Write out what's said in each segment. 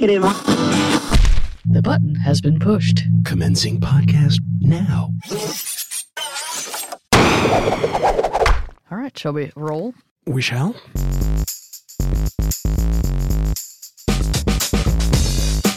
Negative. The button has been pushed. Commencing podcast now. All right, shall we roll? We shall.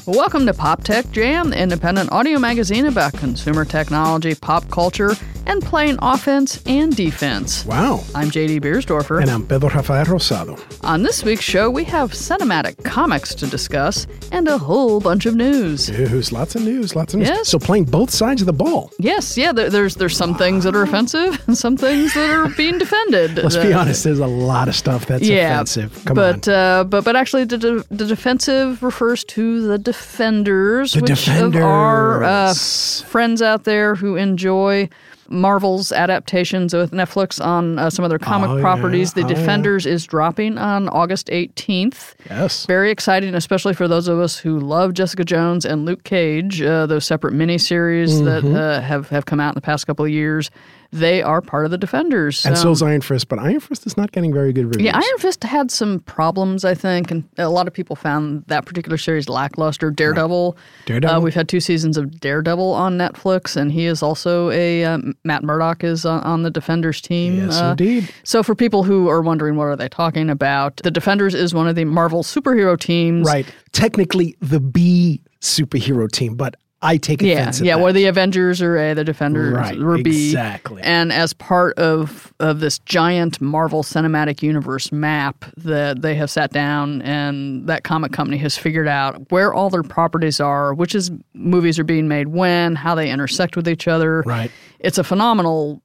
Welcome to Pop Tech Jam, the independent audio magazine about consumer technology, pop culture, and playing offense and defense. Wow. I'm JD Biersdorfer. And I'm Pedro Rafael Rosado. On this week's show, we have cinematic comics to discuss and a whole bunch of news. News, lots of news, lots of news. Yes. So playing both sides of the ball. Yes, yeah, there, there's there's some things that are offensive and some things that are being defended. Let's be honest, there's a lot of stuff that's yeah, offensive. Come but on. uh, but but actually, the, de- the defensive refers to the defenders, The which of our uh, friends out there who enjoy Marvel's adaptations with Netflix on uh, some of their comic Oh, yeah. properties. The Oh, yeah. Defenders is dropping on August 18th. yes. Very exciting, especially for those of us who love Jessica Jones and Luke Cage, uh, those separate miniseries that Mm-hmm. uh, have, have come out in the past couple of years. They are part of the Defenders. And so Um, is Iron Fist, but Iron Fist is not getting very good reviews. yeah, Iron Fist had some problems, I think, and a lot of people found that particular series lackluster. Daredevil, Daredevil? Uh, we've had two seasons of Daredevil on Netflix, and he is also a um, Matt Murdock is on, on the Defenders team. Yes, Uh, indeed. So, for people who are wondering what are they talking about, the Defenders is one of the Marvel superhero teams. Right. Technically the B superhero team, but I take Yeah, offense yeah. that. Where the Avengers are A, the Defenders Right, were B. exactly. And as part of of this giant Marvel Cinematic Universe map that they have sat down and that comic company has figured out where all their properties are, which is movies are being made when, how they intersect with each other. Right. It's a phenomenal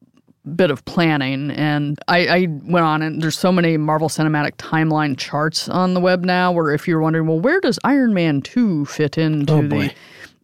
bit of planning and I, I went on and there's so many Marvel Cinematic timeline charts on the web now where if you're wondering, well, where does Iron Man 2 fit into Oh, the.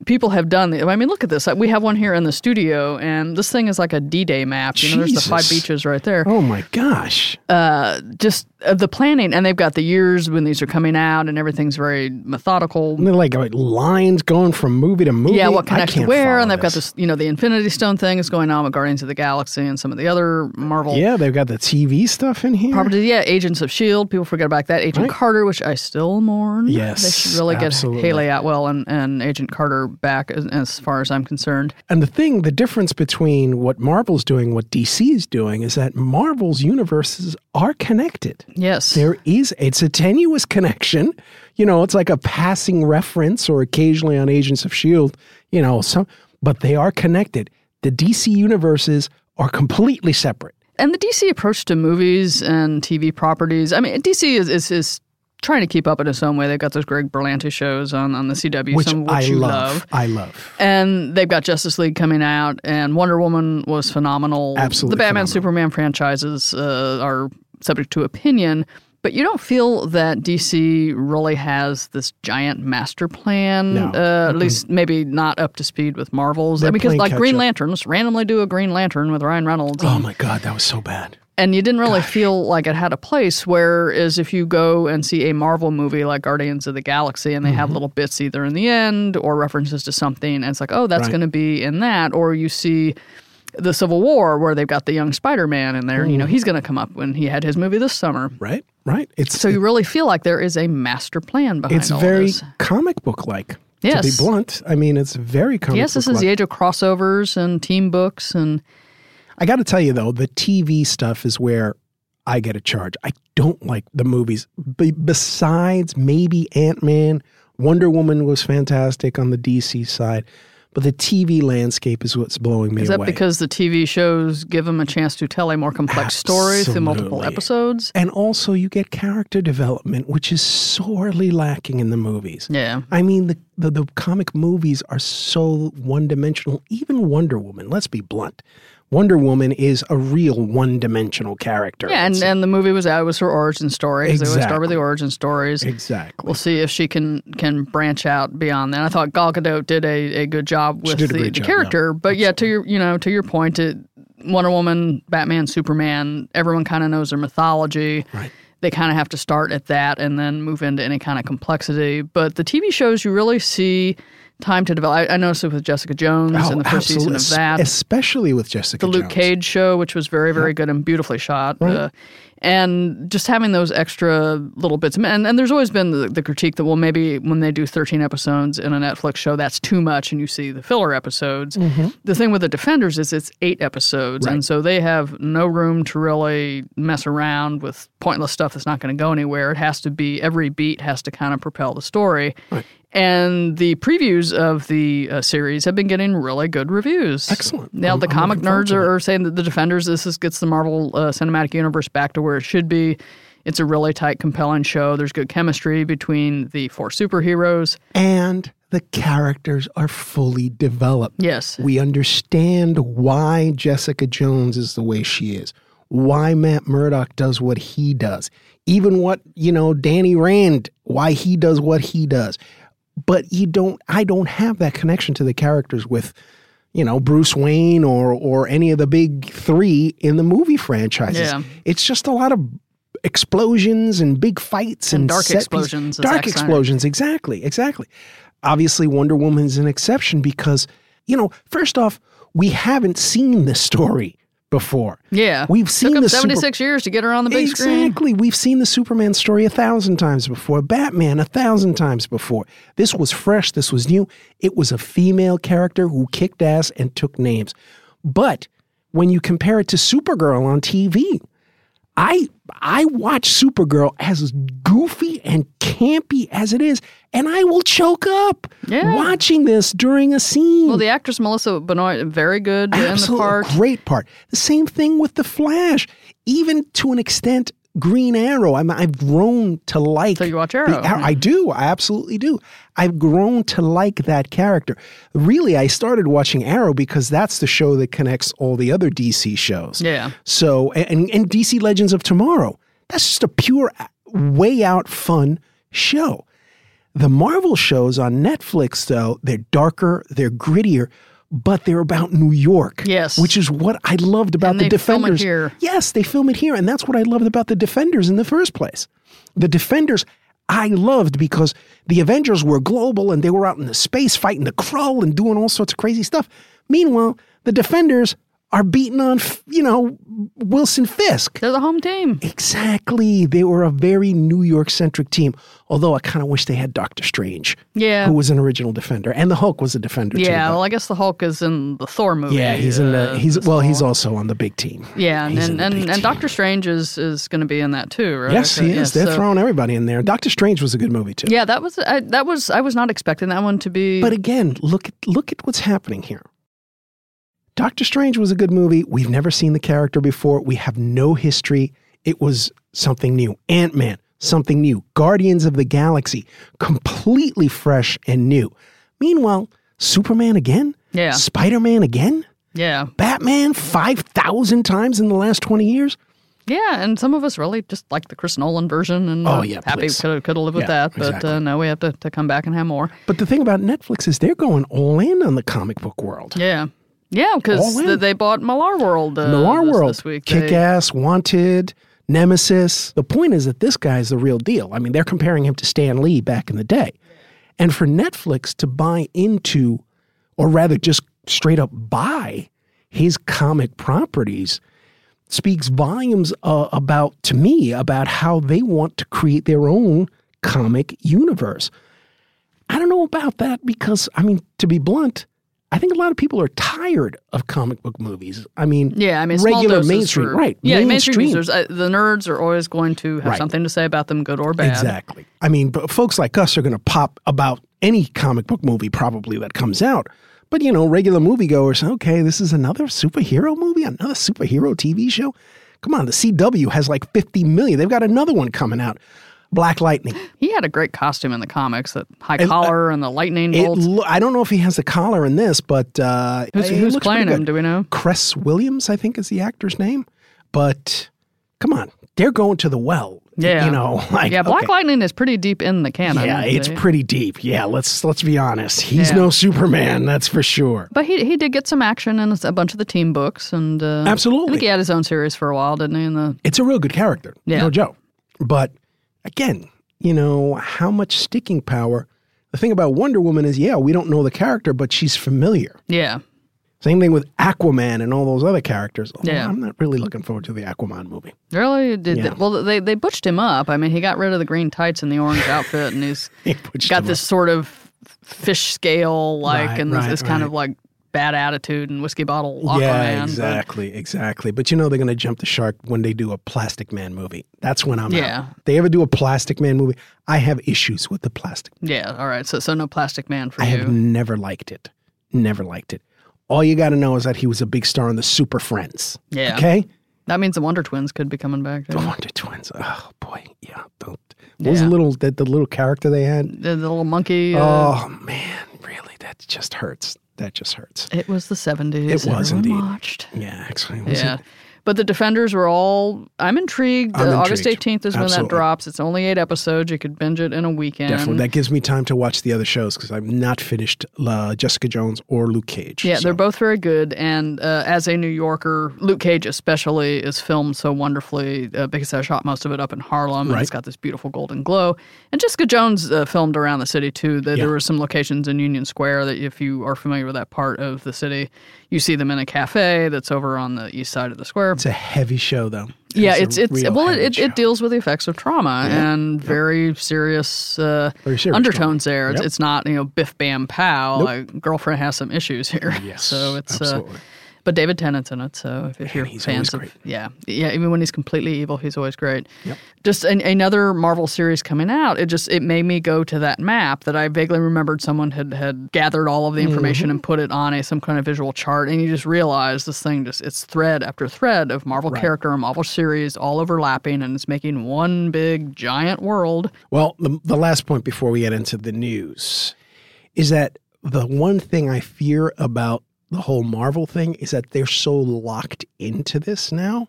People have done the, I mean, look at this. We have one here in the studio, and this thing is like a D-Day map. You know, there's the five beaches right there. Oh my gosh. Uh, just uh, the planning, and they've got the years when these are coming out, and everything's very methodical. And they're like, like lines going from movie to movie. Yeah, what I connects to where, and they've got this, you know, the Infinity Stone thing is going on with Guardians of the Galaxy and some of the other Marvel Yeah, they've got the TV stuff in here. properties. Yeah, Agents of Shield. People forget about that. Agent Right. Carter, which I still mourn. Yes, they should really get absolutely. Hayley Atwell and, and Agent Carter back, as, as far as I'm concerned. And the thing, the difference between what Marvel's doing, what DC is doing, is that Marvel's universes are connected. Yes, There is, it's a tenuous connection. You know, it's like a passing reference or occasionally on Agents of S.H.I.E.L.D., you know, some, but they are connected. The DC universes are completely separate. and the DC approach to movies and TV properties. I mean, DC is is, is trying to keep up in its own way. They've got those Greg Berlanti shows on, on the CW, Which, some which I you love. love. I love. And they've got Justice League coming out, and Wonder Woman was phenomenal. Absolutely the Batman phenomenal. Superman franchises uh, are subject to opinion. But you don't feel that DC really has this giant master plan, No. uh, at least maybe not up to speed with Marvel's. They're because playing like Green catch-up. Lantern, randomly do a Green Lantern with Ryan Reynolds. Oh and- my God, that was so bad. and you didn't really feel like it had a place. Whereas if you go and see a Marvel movie like Guardians of the Galaxy and they have Mm-hmm. little bits either in the end or references to something, and it's like, oh, that's Right. going to be in that. Or you see the Civil War where they've got the young Spider Man in there, and you know, he's going to come up when he had his movie this summer. Right? Right? It's So you really feel like there is a master plan behind it's all very this. comic book like. Yes. To be blunt, I mean, it's very comic Yes, this is the age of crossovers and team books and I got to tell you though, the TV stuff is where I get a charge. I don't like the movies. Be- besides maybe Ant Man, Wonder Woman was fantastic on the DC side, but the TV landscape is what's blowing me away. is that away. because the TV shows give them a chance to tell a more complex story through multiple episodes? and also, you get character development, which is sorely lacking in the movies. Yeah. I mean, the, the, the comic movies are so one dimensional. Even Wonder Woman, let's be blunt. Wonder Woman is a real one dimensional character. Yeah, and, and the movie was out. It was her origin story. 'cause They always start with the origin stories. exactly. We'll see if she can can branch out beyond that. I thought Gal Gadot did a, a good job with the, the job, character. But yeah, to your you know to your point, it, Wonder Woman, Batman, Superman, everyone kind of knows their mythology. Right. They kind of have to start at that and then move into any kind of complexity. But the TV shows, you really see time to develop. I, I noticed it with Jessica Jones Oh, in the first season of that. especially with Jessica the Luke Jones. Cage show, which was very, very good and beautifully shot. Uh, and just having those extra little bits. And, and there's always been the, the critique that, well, maybe when they do 13 episodes in a Netflix show, that's too much and you see the filler episodes. The thing with the Defenders is it's eight episodes. And so they have no room to really mess around with pointless stuff that's not going to go anywhere. It has to be, every beat has to kind of propel the story. And the previews of the uh, series have been getting really good reviews. Excellent. Now, I'm- the comic nerds are, are saying that the Defenders, this is, gets the Marvel uh, Cinematic Universe back to where it should be. It's a really tight, compelling show. There's good chemistry between the four superheroes. And the characters are fully developed. Yes. We understand why Jessica Jones is the way she is, why Matt Murdock does what he does, even what, you know, Danny Rand, why he does what he does. But you don't, I don't have that connection to the characters with, you know, Bruce Wayne or or any of the big three in the movie franchises. Yeah. It's just a lot of explosions and big fights and, And dark explosions, Dark explosions, exactly, exactly. Obviously, Wonder Woman's an exception because, you know, first off, we haven't seen this story before. Yeah. We've Took seen the super- 76 years to get her on the big screen. Exactly. We've seen the Superman story a thousand times before, Batman a thousand times before. This was fresh. This was new. It was a female character who kicked ass and took names. But when you compare it to Supergirl on TV, I I watch Supergirl as goofy and campy as it is, and I will choke up Yeah. watching this during a scene. Well, the actress Melissa Benoist, very good in the part. great part. The same thing with the Flash, even to an extent. Green Arrow. I'm, I've grown to like. So you watch Arrow, Ar- I do. I absolutely do. I've grown to like that character. Really, I started watching Arrow because that's the show that connects all the other DC shows. Yeah. So, and, and DC Legends of Tomorrow. That's just a pure, uh, way out fun show. The Marvel shows on Netflix, though, they're darker, they're grittier, but they're about New York. Yes. Which is what I loved about the they film it Defenders. here. Yes, they film it here. And that's what I loved about the Defenders in the first place. The Defenders, I loved because the Avengers were global and they were out in the space fighting the Krull and doing all sorts of crazy stuff. Meanwhile, the Defenders are beating on, you know, Wilson Fisk. They're the home team. Exactly. They were a very New York centric team. Although I kind of wish they had Doctor Strange, Yeah. who was an original defender, and the Hulk was a defender too. Yeah, but- well, I guess the Hulk is in the Thor movie. yeah, he's in the uh, he's well, he's also on the big team. yeah, and he's and, and, and. Doctor Strange is is going to be in that too, right? Yes, he is. They're so- throwing everybody in there. Doctor Strange was a good movie too. Yeah, that was I, that was I was not expecting that one to be. But again, look at look at what's happening here. Doctor Strange was a good movie. We've never seen the character before. We have no history. It was something new. Ant Man, something new. Guardians of the Galaxy, completely fresh and new. Meanwhile, Superman again? Yeah. Spider Man again? yeah, Batman 5,000 times in the last 20 years? yeah, and some of us really just like the Chris Nolan version, and Oh, uh, yeah, happy please. could have could lived with Yeah, that, but exactly. uh, no, we have to, to come back and have more. But the thing about Netflix is they're going all in on the comic book world. Yeah, yeah, because they bought Millar World. Uh, this, World, this week. Kick They- Ass, Wanted, Nemesis. The point is that this guy's the real deal. I mean, they're comparing him to Stan Lee back in the day. And for Netflix to buy into, or rather just straight up buy his comic properties, speaks volumes uh, about, to me, about how they want to create their own comic universe. I don't know about that because, I mean, to be blunt, I think a lot of people are tired of comic book movies. I mean, Yeah, I mean, regular mainstream, for- right? Yeah, mainstream, mainstream. users. Uh, the nerds are always going to have Right. something to say about them, good or bad. Exactly. I mean, but folks like us are going to pop about any comic book movie probably that comes out. But you know, regular moviegoers, okay, this is another superhero movie, another superhero TV show. Come on, the CW has like 50 million. They've got another one coming out. Black Lightning. He had a great costume in the comics, that high collar and the lightning uh, bolts. lo- I don't know if he has the collar in this, but uh, Who's, who's playing him? Do we know? Cress Williams, I think is the actor's name. But come on, they're going to the well. Yeah. you know, like yeah, Black okay. Lightning is pretty deep in the canon. Yeah, it's They- pretty deep. Yeah, let's let's be honest. He's Yeah. no Superman, that's for sure. But he he did get some action in a bunch of the team books, and uh, I Absolutely. think he had his own series for a while, didn't he? In the It's a real good character, Yeah. no joke. But again, you know how much sticking power. The thing about Wonder Woman is, yeah, we don't know the character, but she's familiar. yeah, Same thing with Aquaman and all those other characters. Although Yeah. I'm not really looking forward to the Aquaman movie. Really? Did Yeah. well, they they butched him up. I mean, he got rid of the green tights and the orange outfit, and he's got this sort of fish scale like, Right, and this, right, this kind right. of like bad attitude and whiskey bottle yeah, but- exactly, exactly. But you know they're going to jump the shark when they do a Plastic Man movie. That's when I'm Yeah. out. They ever do a Plastic Man movie? I have issues with the Plastic. yeah. All right. So so no Plastic Man for I you. I have never liked it. Never liked it. All you got to know is that he was a big star in the Super Friends. Yeah. Okay. That means the Wonder Twins could be coming back. The. Wonder Twins. Oh boy, yeah. Don't. What was the little that the little character they had? The, the little monkey. Uh, Oh man, really? That just hurts. That just hurts. It was the 70s. It was Everyone indeed. Watched. Yeah, actually. Yeah. it? But the Defenders were all. I'm intrigued. I'm Uh, August intrigued. 18th is when that drops. It's only eight episodes. You could binge it in a weekend. Definitely. That gives me time to watch the other shows because I've not finished uh, Jessica Jones or Luke Cage. Yeah, so. they're both very good. And uh, as a New Yorker, Luke Cage especially is filmed so wonderfully uh, because I shot most of it up in Harlem and Right. it's got this beautiful golden glow. And Jessica Jones uh, filmed around the city too. There, Yeah. there were some locations in Union Square that, if you are familiar with that part of the city, you see them in a cafe that's over on the east side of the square. It's a heavy show, though. yeah, it's it's well, it, show. it deals with the effects of trauma and very serious, uh, Very serious undertones trauma. there. It's, Yep. it's not you know biff bam pow. Nope. Like, girlfriend has some issues here. Yes, so it's uh, absolutely. But David Tennant's in it. So if, if you're he's fans of great. yeah yeah even when he's completely evil, he's always great. Yep. Just an, another Marvel series coming out. It just it made me go to that map that I vaguely remembered someone had had gathered all of the information Mm-hmm. and put it on a some kind of visual chart, and you just realize this thing just it's thread after thread of Marvel character and Marvel series all overlapping, and it's making one big giant world. Well, the, the last point before we get into the news is that the one thing I fear about the whole Marvel thing is that they're so locked into this now.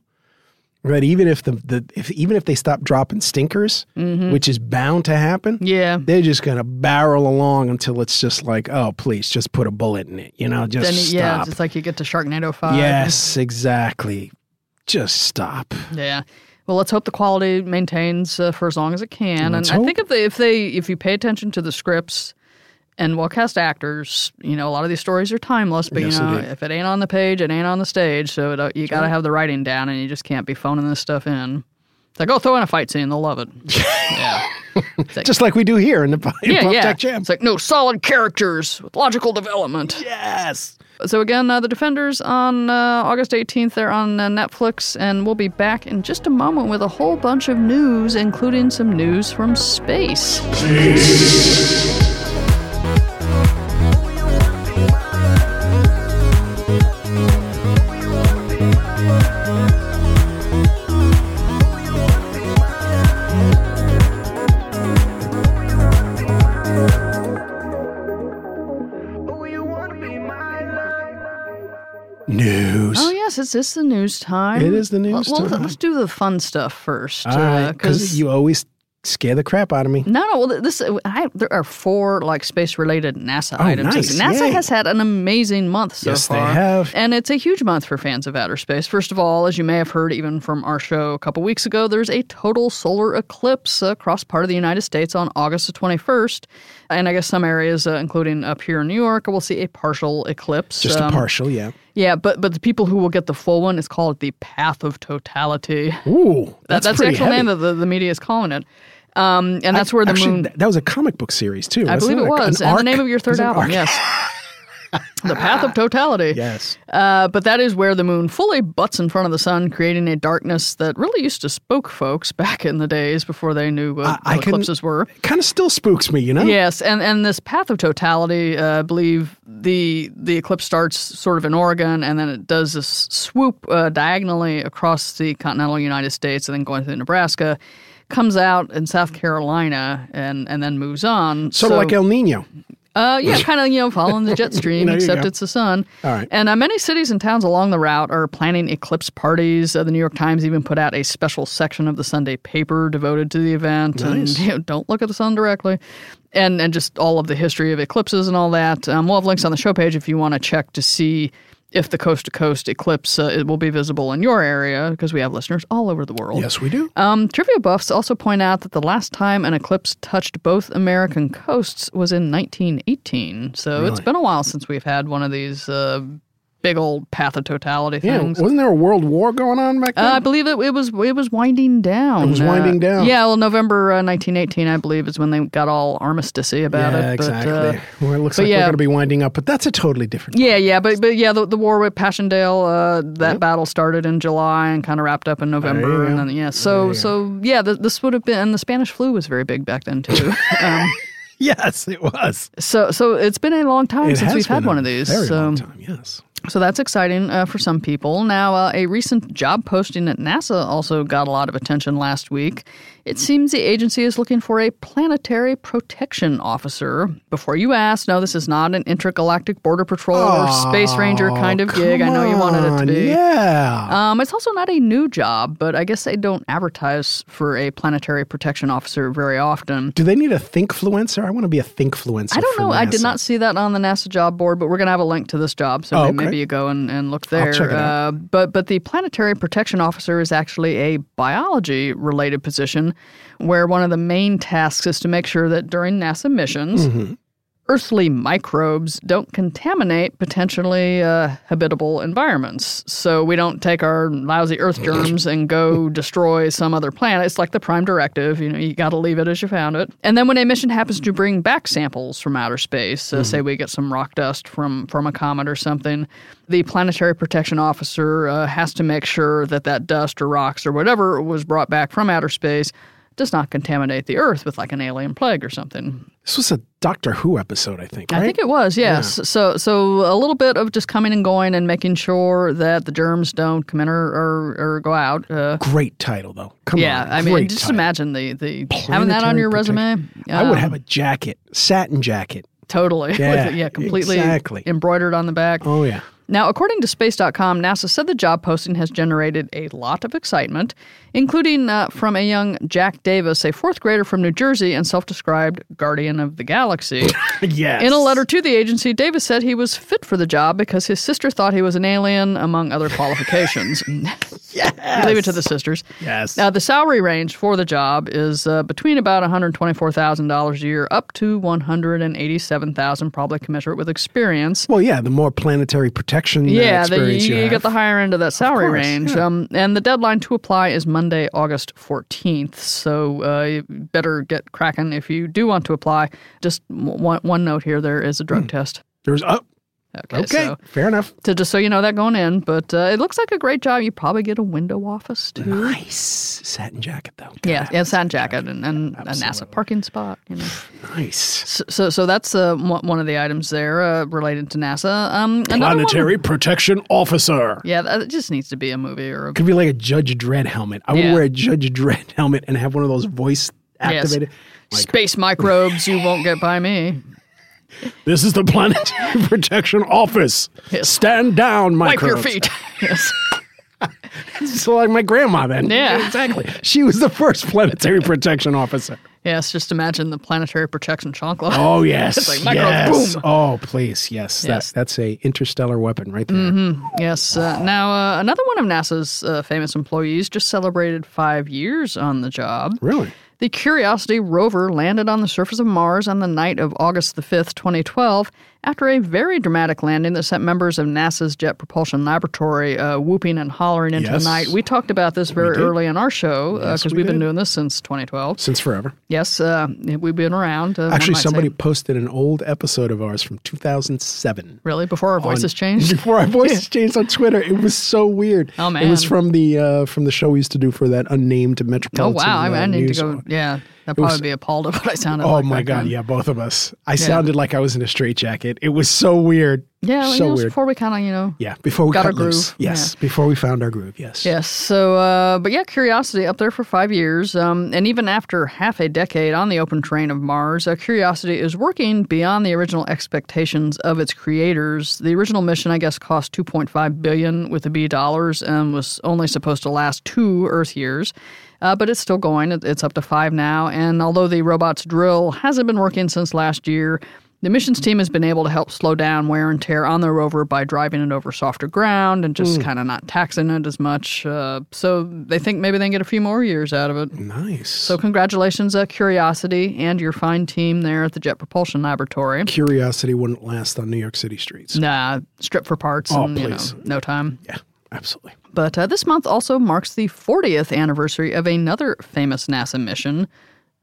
Right, even if the, the if even if they stop dropping stinkers, which is bound to happen, Yeah. they're just gonna barrel along until it's just like, oh, please, just put a bullet in it, you know, just Then yeah, stop. it's like you get to Sharknado five. yes, exactly. Just stop. Yeah. Well, let's hope the quality maintains uh, for as long as it can. Let's and I think if they if they if you pay attention to the scripts and well cast actors, you know a lot of these stories are timeless. But Yes, you know indeed. if it ain't on the page, it ain't on the stage. So it, uh, you got to have the writing down, and you just can't be phoning this stuff in. It's like, oh, throw in a fight scene, they'll love it. yeah. Like, Just like we do here in the in yeah, Pop yeah. Tech Jam. It's like no solid characters with logical development. yes. So again, uh, the Defenders on uh, August 18th. They're on uh, Netflix, and we'll be back in just a moment with a whole bunch of news, including some news from space. Yes, it's it's the news time. It is the news well, time. Let's do the fun stuff first, because because you always scare the crap out of me. No, no. Well, this I, there are four like space-related NASA Oh, items. nice. NASA Yay. has had an amazing month so Yes, they far. have. and it's a huge month for fans of outer space. First of all, as you may have heard even from our show a couple weeks ago, there's a total solar eclipse across part of the United States on August the 21st, and I guess some areas, uh, including up here in New York, will see a partial eclipse. Just a Um, partial, yeah. Yeah, but but the people who will get the full one is called the Path of Totality. Ooh, That- that's, that's the actual heavy. name that the, the media is calling it. Um, and that's where the Actually, moon. that was a comic book series too. I believe it was. And the name of your third album, arc. yes. the Path of Totality. Yes. Uh, but that is where the moon fully butts in front of the sun, creating a darkness that really used to spook folks back in the days before they knew what, I what can- eclipses were. Kind of still spooks me, you know. Yes, and, and this path of totality, uh, I believe the the eclipse starts sort of in Oregon, and then it does this swoop uh, diagonally across the continental United States, and then going through Nebraska, comes out in South Carolina, and and then moves on. Sort So- of like El Nino. Uh, yeah, kind of, you know, following the jet stream, except go. it's the sun. All right. And uh, many cities and towns along the route are planning eclipse parties. Uh, the New York Times even put out a special section of the Sunday paper devoted to the event. Nice. And you know, don't look at the sun directly. And, and just all of the history of eclipses and all that. Um, we'll have links on the show page if you want to check to see if the coast to coast eclipse uh, it will be visible in your area because we have listeners all over the world. Yes, we do. Um, trivia buffs also point out that the last time an eclipse touched both American coasts was in 1918. So it's been a while since we've had one of these uh, big old path of totality Yeah, things. wasn't there a world war going on back then? Uh, I believe it, it was it was winding down. It was winding Uh, down. Yeah, well, November uh, 1918, I believe, is when they got all armisticey about yeah, it. But, exactly. uh, well, it looks like yeah. we're going to be winding up, but that's a totally different. yeah, yeah, but but yeah, the, the war with Passchendaele, uh, that battle started in July and kind of wrapped up in November, and then yeah, so so yeah, th- this would have been, and the Spanish flu was very big back then too. um, Yes, it was. so so it's been a long time It since we've had one of these. Very so long time. Yes. So that's exciting uh, for some people. Now, uh, a recent job posting at NASA also got a lot of attention last week. It seems the agency is looking for a planetary protection officer. Before you ask, no, this is not an intergalactic border patrol or space ranger kind of gig. I know you wanted it to be. Yeah. Um, it's also not a new job, but I guess they don't advertise for a planetary protection officer very often. Do they need a thinkfluencer? I want to be a thinkfluencer. I don't know. I did not see that on the NASA job board, but we're going to have a link to this job, so Oh, maybe, okay. maybe you go and, and look there. check it out. Uh, but but the planetary protection officer is actually a biology related position, where one of the main tasks is to make sure that during NASA missions. Mm-hmm. Earthly microbes don't contaminate potentially uh, habitable environments. So we don't take our lousy Earth germs and go destroy some other planet. It's like the prime directive. You know, you got to leave it as you found it. And then when a mission happens to bring back samples from outer space, uh, say we get some rock dust from from a comet or something, the planetary protection officer uh, has to make sure that that dust or rocks or whatever was brought back from outer space does not contaminate the Earth with like an alien plague or something. This was a Doctor Who episode, I think. Right? I think it was, yes. So, so a little bit of just coming and going and making sure that the germs don't come in or, or, or go out. Uh, Great title, though. Come yeah, on. I mean, great just title. imagine the, the having that on your resume. I would have a jacket, satin jacket. totally, Yeah, yeah, completely exactly. embroidered on the back. Oh yeah. Now, according to Space.com, NASA said the job posting has generated a lot of excitement, including uh, from a young Jack Davis, a fourth grader from New Jersey and self described guardian of the galaxy. Yes. In a letter to the agency, Davis said he was fit for the job because his sister thought he was an alien, among other qualifications. Yes. Leave it to the sisters. Yes. Now, the salary range for the job is uh, between about $124,000 a year up to 187,000, probably commensurate with experience. well, yeah. The more planetary protection uh, Yeah, the, you, you, get the higher end of that salary course, range. yeah. Um, and the deadline to apply is Monday, August 14th. So uh, you better get cracking if you do want to apply. Just one, one note here there is a drug test. There's oh, Okay, okay. so Fair enough. to just so you know that going in, but uh, it looks like a great job. You probably get a window office too. Nice satin jacket, though. Yeah, yeah, satin jacket and, and a NASA parking spot. You know, Nice. so so, so that's uh, one of the items there uh, related to NASA. Um, another one- Planetary protection officer. yeah, that just needs to be a movie or a Could be like a Judge Dredd helmet. I would Yeah. wear a Judge Dredd helmet and have one of those voice yes. activated. Like, space microbes. you won't get by me. This is the planetary protection office. Yes. Stand down, Wipe microbes. your feet. yes. So like my grandma then. Yeah. exactly. She was the first planetary protection officer. Yes. Just imagine the planetary protection chocolate. Oh yes, It's like yes. boom. Oh please, yes. Yes. That, that's a interstellar weapon right there. Yes. Uh, now, uh, another one of NASA's uh, famous employees just celebrated five years on the job. Really? The Curiosity rover landed on the surface of Mars on the night of August the 5th, 2012, after a very dramatic landing that sent members of NASA's Jet Propulsion Laboratory uh, whooping and hollering into Yes. the night. We talked about this very early in our show because Yes, we we've been doing this since 2012. Since forever. Yes, uh, we've been around. Uh, Actually, might say. somebody posted an old episode of ours from 2007. Really? Before our voices on- changed? Before our voices changed on Twitter, it was so weird. Oh, man. It was from the uh, from the show we used to do for that unnamed Metropolitan Oh, wow. I, mean, uh, I need to go. Yeah. That'd was- probably be appalled at what I sounded Oh like. Oh my god, yeah, both of us. I sounded like I was in a straitjacket. It was so weird. Yeah, well, so you know, weird. before we kind of, you know. yeah, before we got our groove. loose. Yes, before we found our groove. Yes. Yes. So, uh, but yeah, Curiosity up there for five years. Um, and even after half a decade on the open terrain of Mars, uh, Curiosity is working beyond the original expectations of its creators. The original mission, I guess, cost 2.5 billion with the B dollars and was only supposed to last two Earth years. Uh, but it's still going. It's up to five now. And although the robot's drill hasn't been working since last year, The missions team has been able to help slow down wear and tear on the rover by driving it over softer ground and just kind of not taxing it as much. Uh, so they think maybe they can get a few more years out of it. Nice. So congratulations, uh, Curiosity, and your fine team there at the Jet Propulsion Laboratory. Curiosity wouldn't last on New York City streets. Nah, strip for parts Oh, in you know, please. no time. Yeah, absolutely. But uh, this month also marks the 40th anniversary of another famous NASA mission,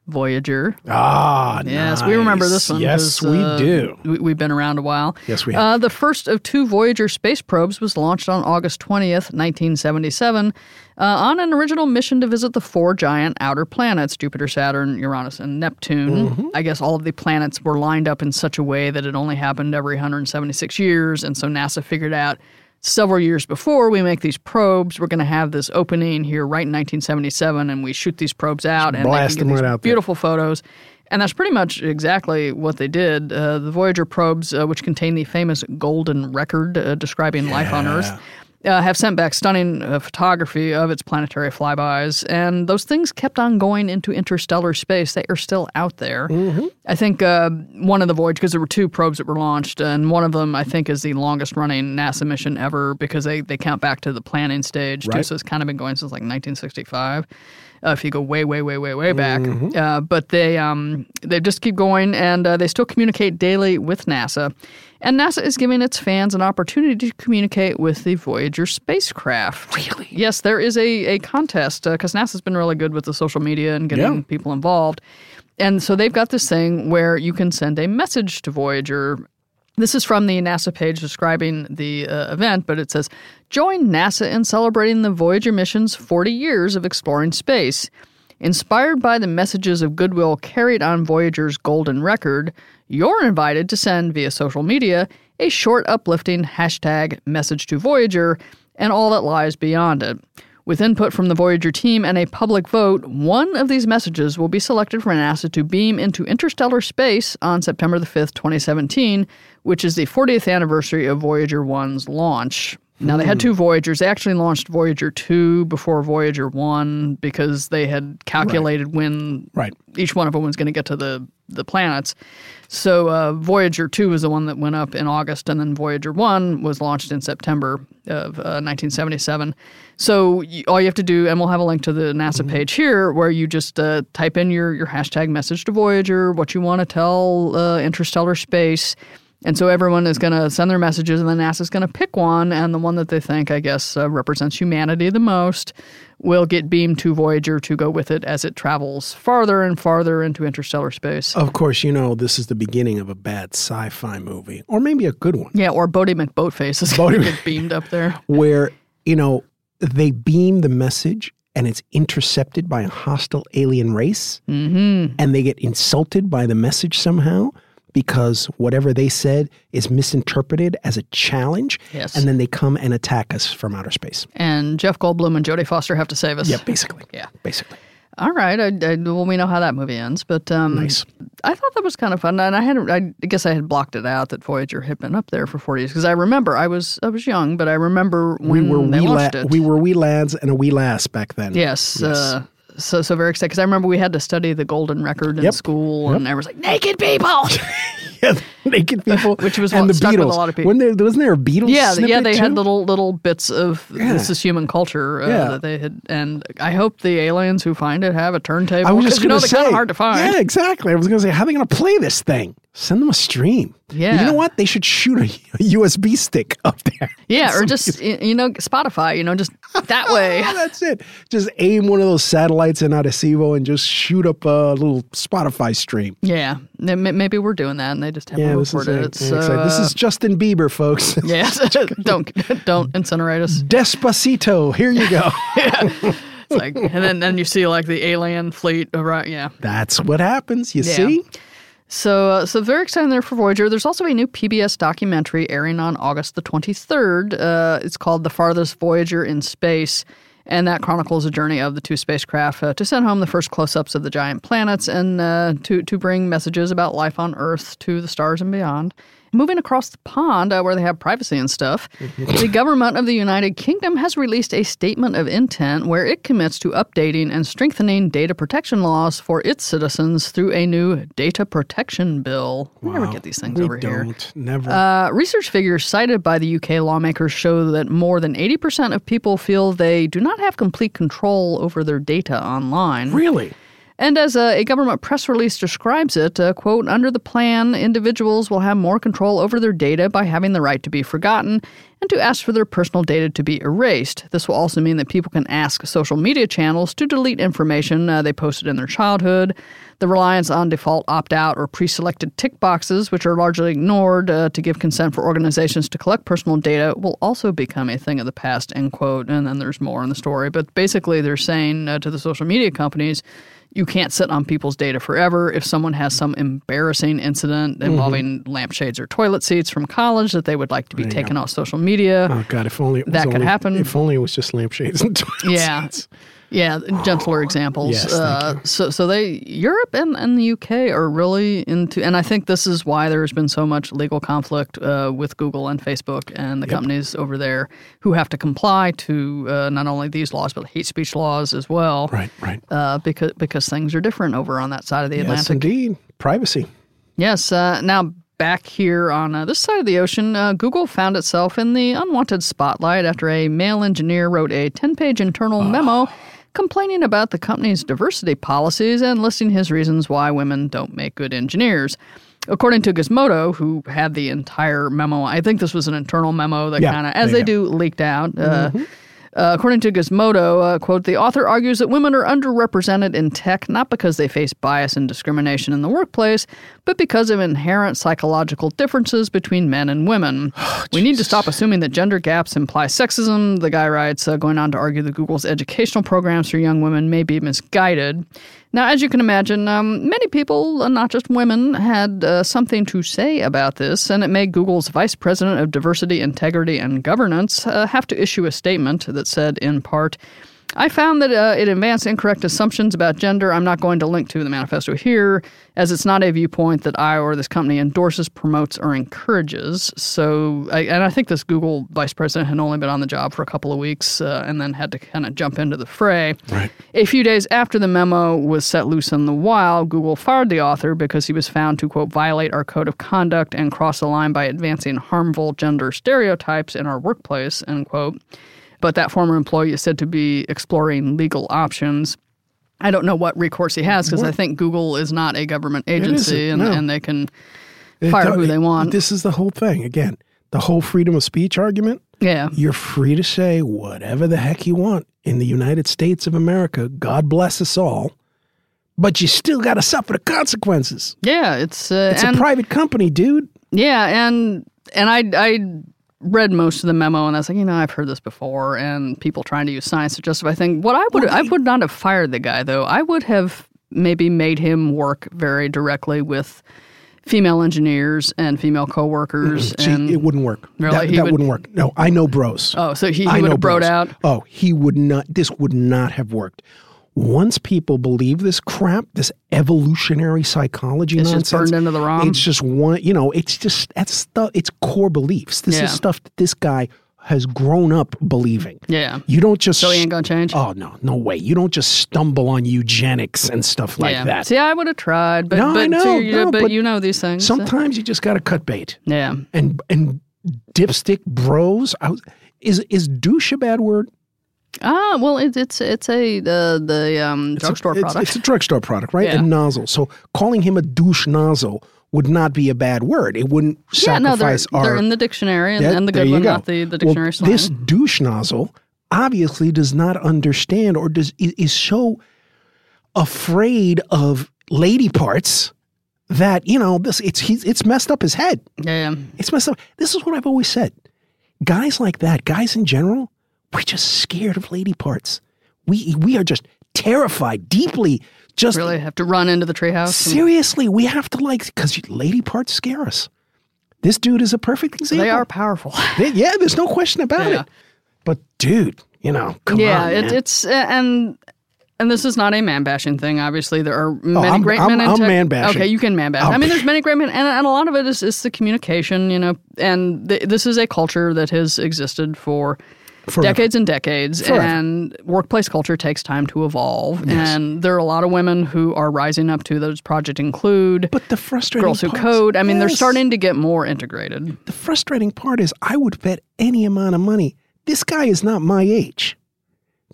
Voyager. Ah, Yes, we remember this one. Yes, we uh, do. We, we've been around a while. Yes, we have. Uh, the first of two Voyager space probes was launched on August 20th, 1977, uh, on an original mission to visit the four giant outer planets Jupiter, Saturn, Uranus, and Neptune. Mm-hmm. I guess all of the planets were lined up in such a way that it only happened every 176 years, and so NASA figured out. Several years before we make these probes, we're going to have this opening here right in 1977, and we shoot these probes out and blast them right out there. beautiful photos. And that's pretty much exactly what they did. Uh, the Voyager probes, uh, which contain the famous golden record uh, describing life on Earth, uh, have sent back stunning uh, photography of its planetary flybys. And those things kept on going into interstellar space. They are still out there. Mm-hmm. I think uh, one of the voyages, because there were two probes that were launched, and one of them, I think, is the longest running NASA mission ever because they, they count back to the planning stage, too. Right. So it's kind of been going since like 1965 uh, if you go way, way, way, way, way back. Mm-hmm. Uh, but they um, they just keep going, and uh, they still communicate daily with NASA. And NASA is giving its fans an opportunity to communicate with the Voyager spacecraft. Really? Yes, there is a, a contest because NASA's been really good with the social media and getting Yeah. people involved. And so they've got this thing where you can send a message to Voyager. This is from the NASA page describing the uh, event, but it says Join NASA in celebrating the Voyager mission's 40 years of exploring space. Inspired by the messages of goodwill carried on Voyager's golden record, you're invited to send via social media a short, uplifting hashtag message to Voyager and all that lies beyond it. With input from the Voyager team and a public vote, one of these messages will be selected for NASA to beam into interstellar space on September the 5th, 2017, which is the 40th anniversary of Voyager 1's launch. Now, they had two Voyagers. They actually launched Voyager 2 before Voyager 1 because they had calculated when Right. each one of them was going to get to the, the planets. So uh, Voyager 2 was the one that went up in August, and then Voyager 1 was launched in September of uh, 1977. So you, all you have to do, and we'll have a link to the NASA page here, where you just uh, type in your, your hashtag message to Voyager, what you want to tell uh, interstellar space. And so everyone is going to send their messages, and then NASA's going to pick one, and the one that they think, I guess, uh, represents humanity the most will get beamed to Voyager to go with it as it travels farther and farther into interstellar space. Of course, you know this is the beginning of a bad sci-fi movie, or maybe a good one, Yeah, or Boaty McBoatface is going to get beamed up there. where you know they beam the message and it's intercepted by a hostile alien race, Mm-hmm. and they get insulted by the message somehow because whatever they said is misinterpreted as a challenge, Yes. and then they come and attack us from outer space. And Jeff Goldblum and Jodie Foster have to save us. Yeah, basically. Yeah. basically. All right. I, I, well, we know how that movie ends, but um, Nice. I thought that was kind of fun, and I had I guess I had blocked it out that Voyager had been up there for forty years because I remember I was I was young, but I remember when We were they wee la- it. we were wee lads and a wee lass back then. yes. Uh, so so very excited because I remember we had to study the golden record in Yep. school, and everyone's like naked people. yeah, naked people, Which was and what the Beatles. with a lot of people. When there wasn't there a Beatles? yeah, yeah, they had little little bits of Yeah. this is human culture uh, Yeah. that they had, and I hope the aliens who find it have a turntable. I was just going to say, kind of hard to find. Yeah, exactly. I was going to say, how are they going to play this thing? Send them a stream. Yeah. You know what? They should shoot a, USB stick up there. Yeah, or just you know Spotify, you know, just that way. Oh, that's it. Just aim one of those satellites in Arecibo and just shoot up a little Spotify stream. Yeah, maybe we're doing that, and they just haven't Yeah, this is, reported it. Yeah, So, excited. this is Justin Bieber, folks. yeah, don't don't incinerate us. Despacito. Here you go. It's like, and then then you see like the alien fleet around. Yeah, That's what happens. You Yeah. see? So, uh, so very exciting there for Voyager. There's also a new PBS documentary airing on August the 23rd. Uh, it's called "The Farthest Voyager in Space," and that chronicles the journey of the two spacecraft uh, to send home the first close-ups of the giant planets and uh, to to bring messages about life on Earth to the stars and beyond. Moving across the pond, uh, where they have privacy and stuff, the government of the United Kingdom has released a statement of intent where it commits to updating and strengthening data protection laws for its citizens through a new data protection bill. We never get these things we over don't. here. Never. Uh, research figures cited by the UK lawmakers show that more than 80% of people feel they do not have complete control over their data online. really? And as a, a government press release describes it, uh, quote, under the plan, individuals will have more control over their data by having the right to be forgotten and to ask for their personal data to be erased. This will also mean that people can ask social media channels to delete information uh, they posted in their childhood. The reliance on default opt out or pre selected tick boxes, which are largely ignored uh, to give consent for organizations to collect personal data, will also become a thing of the past, end quote. And then there's more in the story. But basically, they're saying uh, to the social media companies, you can't sit on people's data forever. If someone has some embarrassing incident mm-hmm. involving lampshades or toilet seats from college that they would like to be taken off social media, Oh God! If only it was That could happen. If only it was just lampshades and toilets. Yeah. yeah, gentler examples. Yes, uh, so, so they Europe and, and the UK are really into, and I think this is why there's been so much legal conflict uh, with Google and Facebook and the companies over there who have to comply to uh, not only these laws but hate speech laws as well. Right. Right. Uh, because because things are different over on that side of the yes, Atlantic. indeed. Privacy. Yes. Uh, now, back here on uh, this side of the ocean, uh, Google found itself in the unwanted spotlight after a male engineer wrote a 10 page internal memo complaining about the company's diversity policies and listing his reasons why women don't make good engineers. According to Gizmodo, who had the entire memo, I think this was an internal memo that Yeah, kind of, as they do, leaked out. Uh, uh, according to Gizmodo, uh, quote, the author argues that women are underrepresented in tech not because they face bias and discrimination in the workplace, but because of inherent psychological differences between men and women. we need to stop assuming that gender gaps imply sexism, the guy writes, uh, going on to argue that Google's educational programs for young women may be misguided. Now, as you can imagine, um, many people, not just women, had uh, something to say about this, and it made Google's vice president of diversity, integrity, and governance uh, have to issue a statement that said, in part, I found that uh, it advanced incorrect assumptions about gender. I'm not going to link to the manifesto here, as it's not a viewpoint that I or this company endorses, promotes, or encourages. So, I, and I think this Google vice president had only been on the job for a couple of weeks uh, and then had to kind of jump into the fray. Right. A few days after the memo was set loose in the wild, Google fired the author because he was found to, quote, violate our code of conduct and cross the line by advancing harmful gender stereotypes in our workplace, end quote. But that former employee is said to be exploring legal options. I don't know what recourse he has because I think Google is not a government agency and, no. and they can fire who they want. This is the whole thing. Again, the whole freedom of speech argument. yeah. You're free to say whatever the heck you want in the United States of America. God bless us all. But you still got to suffer the consequences. Yeah, it's uh, It's and, a private company, dude. Yeah, and and I I read most of the memo, and I was like, you know, I've heard this before, and people trying to use science to justify things. What I would I would not have fired the guy though. I would have maybe made him work very directly with female engineers and female coworkers, See, and it wouldn't work. Really? That, that would- wouldn't work. No, I know bros. oh, so he, he would have broed out. Oh, he would not. This would not have worked. Once people believe this crap, this evolutionary psychology It's nonsense, just burned into the ROM. It's just one. You know, it's just that's stuff. It's core beliefs. This Yeah. is stuff that this guy has grown up believing. Yeah. You don't just. So he ain't gonna change. Oh no, no way! You don't just stumble on eugenics and stuff like yeah. that. See, I would have tried, but No, but, I know, so you- no, but, but you know these things. Sometimes you just got to cut bait. yeah. And and dipstick bros. I was, is is douche a bad word? Ah, well, it, it's it's a the the um, It's a- drugstore it's, product. It's a drugstore product, right? Yeah. A nozzle. So calling him a douche nozzle would not be a bad word. It wouldn't yeah, no, they're, our. they're in the dictionary, and, Yeah, and the good one, go. not the, the Well, dictionary slang. This douche nozzle obviously does not understand or does is, is so afraid of lady parts that you know this it's he's it's messed up his head. yeah, yeah. It's messed up. This is what I've always said. Guys like that, guys in general, we're just scared of lady parts. We we are just terrified, deeply. Just really have to run into the treehouse. and- seriously, we have to like because lady parts scare us. This dude is a perfect example. They are powerful. They- yeah, there's no question about Yeah. it. But dude, you know, come yeah, on, it, it's uh, and and this is not a man bashing thing. Obviously, there are oh, many I'm- great I'm- men in I'm tech. man-bashing. Okay, you can man bash. I'll- I mean, oh. there's many great men, and, and a lot of it is, is the communication, you know. And th- this is a culture that has existed for Forever. decades and decades, Forever. and workplace culture takes time to evolve. And there are a lot of women who are rising up to those. Project include But the frustrating girls who part code. I mean, they're starting to get more integrated. The frustrating part is I would bet any amount of money this guy is not my age.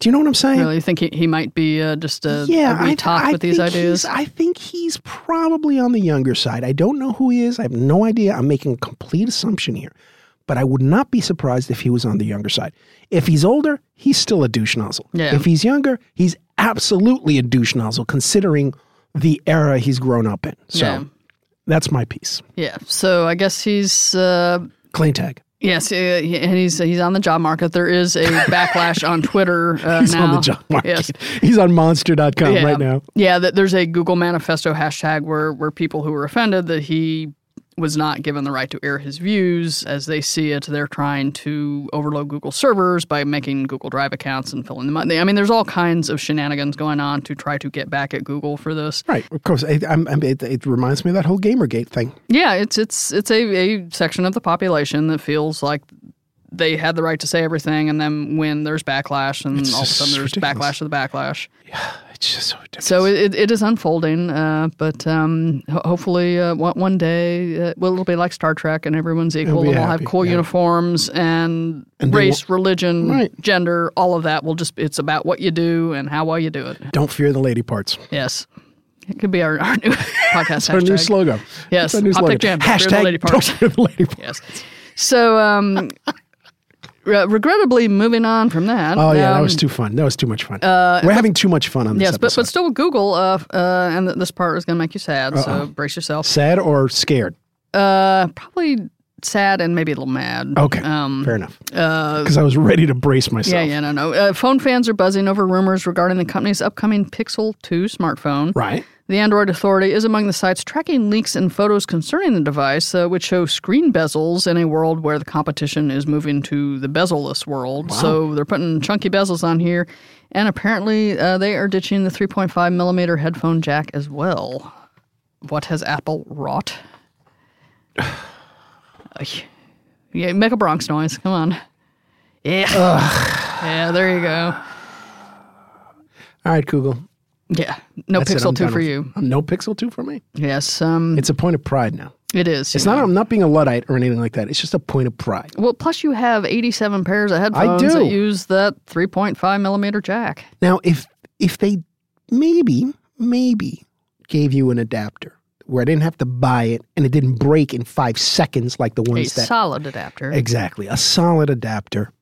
Do you know what I'm saying? Really, you think he, he might be uh, just a, yeah, a I, retop I with these think ideas? I think he's probably on the younger side. I don't know who he is. I have no idea. I'm making a complete assumption here. But I would not be surprised if he was on the younger side. If he's older, he's still a douche nozzle. Yeah. If he's younger, he's absolutely a douche nozzle considering the era he's grown up in. So Yeah. that's my piece. Yeah. So I guess he's uh, Clean tag. yes, uh, and he's he's on the job market. There is a backlash on Twitter uh, He's now. on the job market. Yes. He's on monster.com Yeah. right now. Yeah, that there's a Google manifesto hashtag where where people who were offended that he was not given the right to air his views as they see it. They're trying to overload Google servers by making Google Drive accounts and filling them up. I mean, there's all kinds of shenanigans going on to try to get back at Google for this. Right. Of course. I, I'm, I'm, it, it reminds me of that whole Gamergate thing. Yeah, it's it's it's a, a section of the population that feels like they had the right to say everything, and then when there's backlash, and It's all of a sudden there's ridiculous. backlash to the backlash. It's just so ridiculous. So it, it is unfolding, uh, but um, ho- hopefully uh, one, day, uh, well, it'll be like Star Trek, and everyone's equal, and we'll happy, have cool yeah. uniforms, and, And race, religion, Right. gender, all of that will just, it's about what you do and how well you do it. Don't fear the lady parts. Yes. It could be our, our new podcast Our new hashtag. slogan. Yes, It's our new slogan. Jam, fear the Hashtag lady don't fear the lady parts. Yes. So, um, re- regrettably, moving on from that. Oh yeah, that um, was too fun. That was too much fun. We're having too much fun on this Yes, but, episode. but still, Google, uh, uh, and th- this part is going to make you sad, so brace yourself. Sad or scared? Uh, probably sad and maybe a little mad. Okay, Um, fair enough. uh, Because I was ready to brace myself. yeah, yeah, no, no. Uh, phone fans are buzzing over rumors regarding the company's upcoming Pixel 2 smartphone. Right. The Android Authority is among the sites tracking leaks and photos concerning the device, uh, which show screen bezels in a world where the competition is moving to the bezel-less world. So they're putting chunky bezels on here, and apparently uh, they are ditching the 3.5 millimeter headphone jack as well. What has Apple wrought? Yeah, make a Bronx noise. Come on. Yeah. Yeah, there you go. All right, Google. Yeah, no That's Pixel I'm 2 done for with- you. No Pixel 2 for me. Yes, um, It's a point of pride now. it is. It's you not. I'm not being a Luddite or anything like that. It's just a point of pride. Well, plus you have 87 pairs of headphones do. that use that 3.5 millimeter jack. Now, if if they maybe, maybe gave you an adapter where I didn't have to buy it and it didn't break in five seconds like the A ones that solid adapter. Exactly. A solid adapter.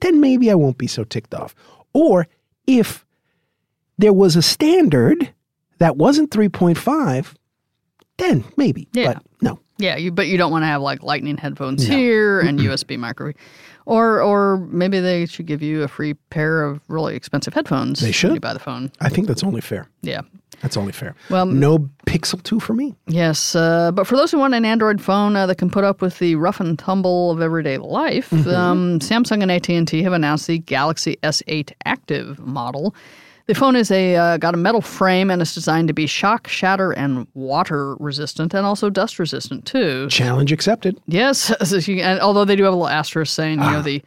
Then maybe I won't be so ticked off. Or if there was a standard that wasn't 3.5, then maybe. Yeah. But no. Yeah, you, but you don't want to have like lightning headphones here and USB micro. Or or maybe they should give you a free pair of really expensive headphones. They should. you buy the phone. I think that's only fair. Yeah. That's only fair. Well, No Pixel 2 for me. Yes, uh, but for those who want an Android phone uh, that can put up with the rough and tumble of everyday life, Mm-hmm. um, Samsung and AT and T have announced the Galaxy S8 Active model. The phone is a uh, got a metal frame and it's designed to be shock, shatter, and water resistant, and also dust resistant too. Challenge accepted. Yes, and although they do have a little asterisk saying you know Ah. the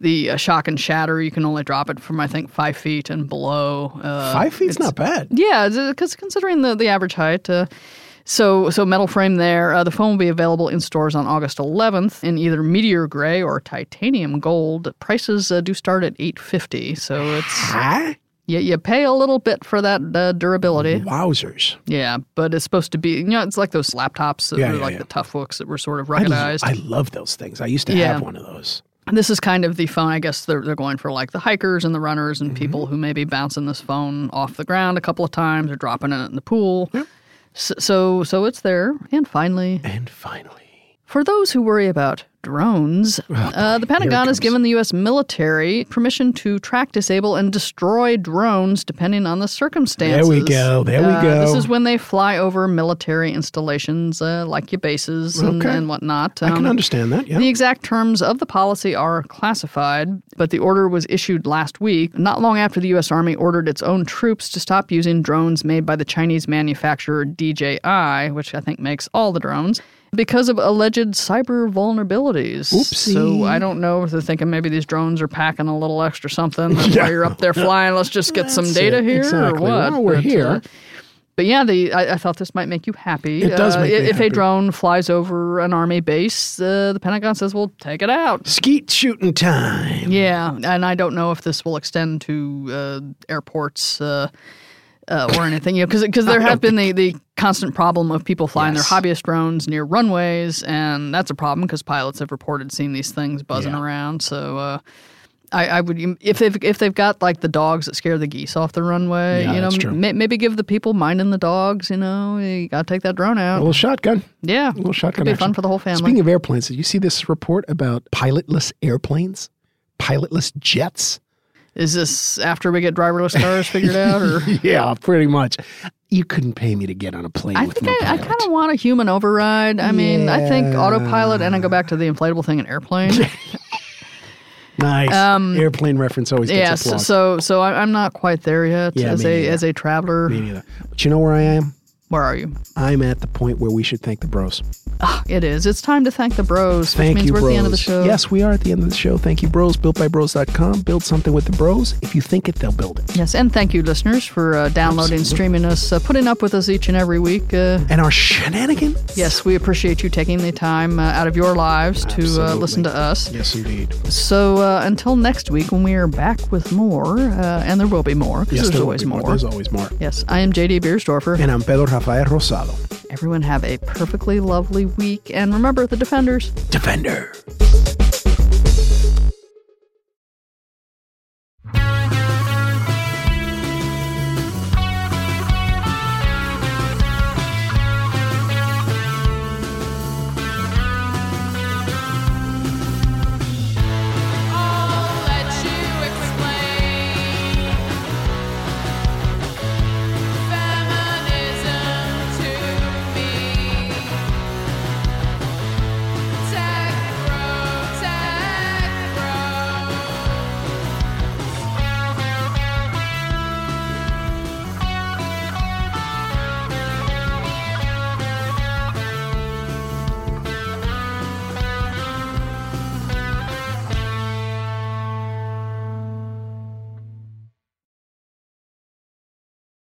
the uh, shock and shatter, you can only drop it from I think five feet and below. Uh, Five feet's not bad. yeah, because considering the, the average height. Uh, so so metal frame there. Uh, the phone will be available in stores on August 11th in either meteor gray or titanium gold. Prices uh, do start at 850. So it's Huh? You, you pay a little bit for that uh, durability. Wowzers. Yeah, but it's supposed to be you know it's like those laptops that Yeah, were yeah, like yeah. the tough books that were sort of I, lo- ruggedized. I love those things. I used to Yeah. have one of those. this is kind of the phone. I guess they're they're going for like the hikers and the runners and Mm-hmm. people who may be bouncing this phone off the ground a couple of times or dropping it in the pool. So, so so it's there. And finally, And finally, for those who worry about drones. uh, the Pentagon has given the U.S. military permission to track, disable, and destroy drones depending on the circumstances. There we go. There we Uh, go. This is when they fly over military installations uh, like your bases and, Okay. and whatnot. I can Um, understand that. Yeah. the exact terms of the policy are classified, but the order was issued last week, not long after the U.S. Army ordered its own troops to stop using drones made by the Chinese manufacturer DJI, which I think makes all the drones. Because of alleged cyber vulnerabilities. Oopsie. So I don't know if they're thinking maybe these drones are packing a little extra something. Yeah. you're up there flying. Let's just get some data it. here Exactly. or what? While we're But, here. uh, but yeah, the I, I thought this might make you happy. It does Uh, make me if happy. a drone flies over an army base, uh, the Pentagon says, "Well, take it out." Skeet shooting time. Yeah, and I don't know if this will extend to uh, airports uh, or anything, you know, because because there have been the, the constant problem of people flying Yes. their hobbyist drones near runways, and that's a problem because pilots have reported seeing these things buzzing Yeah. around. So. Uh, I, I would if they've if they've got like the dogs that scare the geese off the runway, Yeah, you know, may, maybe give the people minding the dogs, you know, you gotta take that drone out. A little shotgun. yeah, A little shotgun. could be action. fun for the whole family. Speaking of airplanes, did you see this report about pilotless airplanes? Pilotless jets? Is this after we get driverless cars figured out, or yeah, pretty much. You couldn't pay me to get on a plane I with think no I, I kind of want a human override. I mean, I think autopilot, and I go back to the inflatable thing in airplane. Nice. Um, airplane reference always gets yes, applause. so so I, I'm not quite there yet Yeah, as a neither. as a traveler. Me neither. But you know where I am? Where are you? I'm at the point where we should thank the bros. Ah, it is. It's time to thank the bros, Thank which means you, we're bros. at the end of the show. Yes, we are at the end of the show. Thank you, bros. Builtbybros.com. Build something with the bros. If you think it, they'll build it. Yes, and thank you, listeners, for uh, downloading, Absolutely. streaming us, uh, putting up with us each and every week. Uh, And our shenanigans? yes, we appreciate you taking the time uh, out of your lives to uh, listen to us. Yes, indeed. So uh, until next week, when we are back with more, uh, and there will be more, because Yes, there's there always be more. There's always more. Yes, I am JD Biersdorfer. And I'm Pedro Rafael Rosado. Everyone have a perfectly lovely week. And remember, the Defenders. Defender.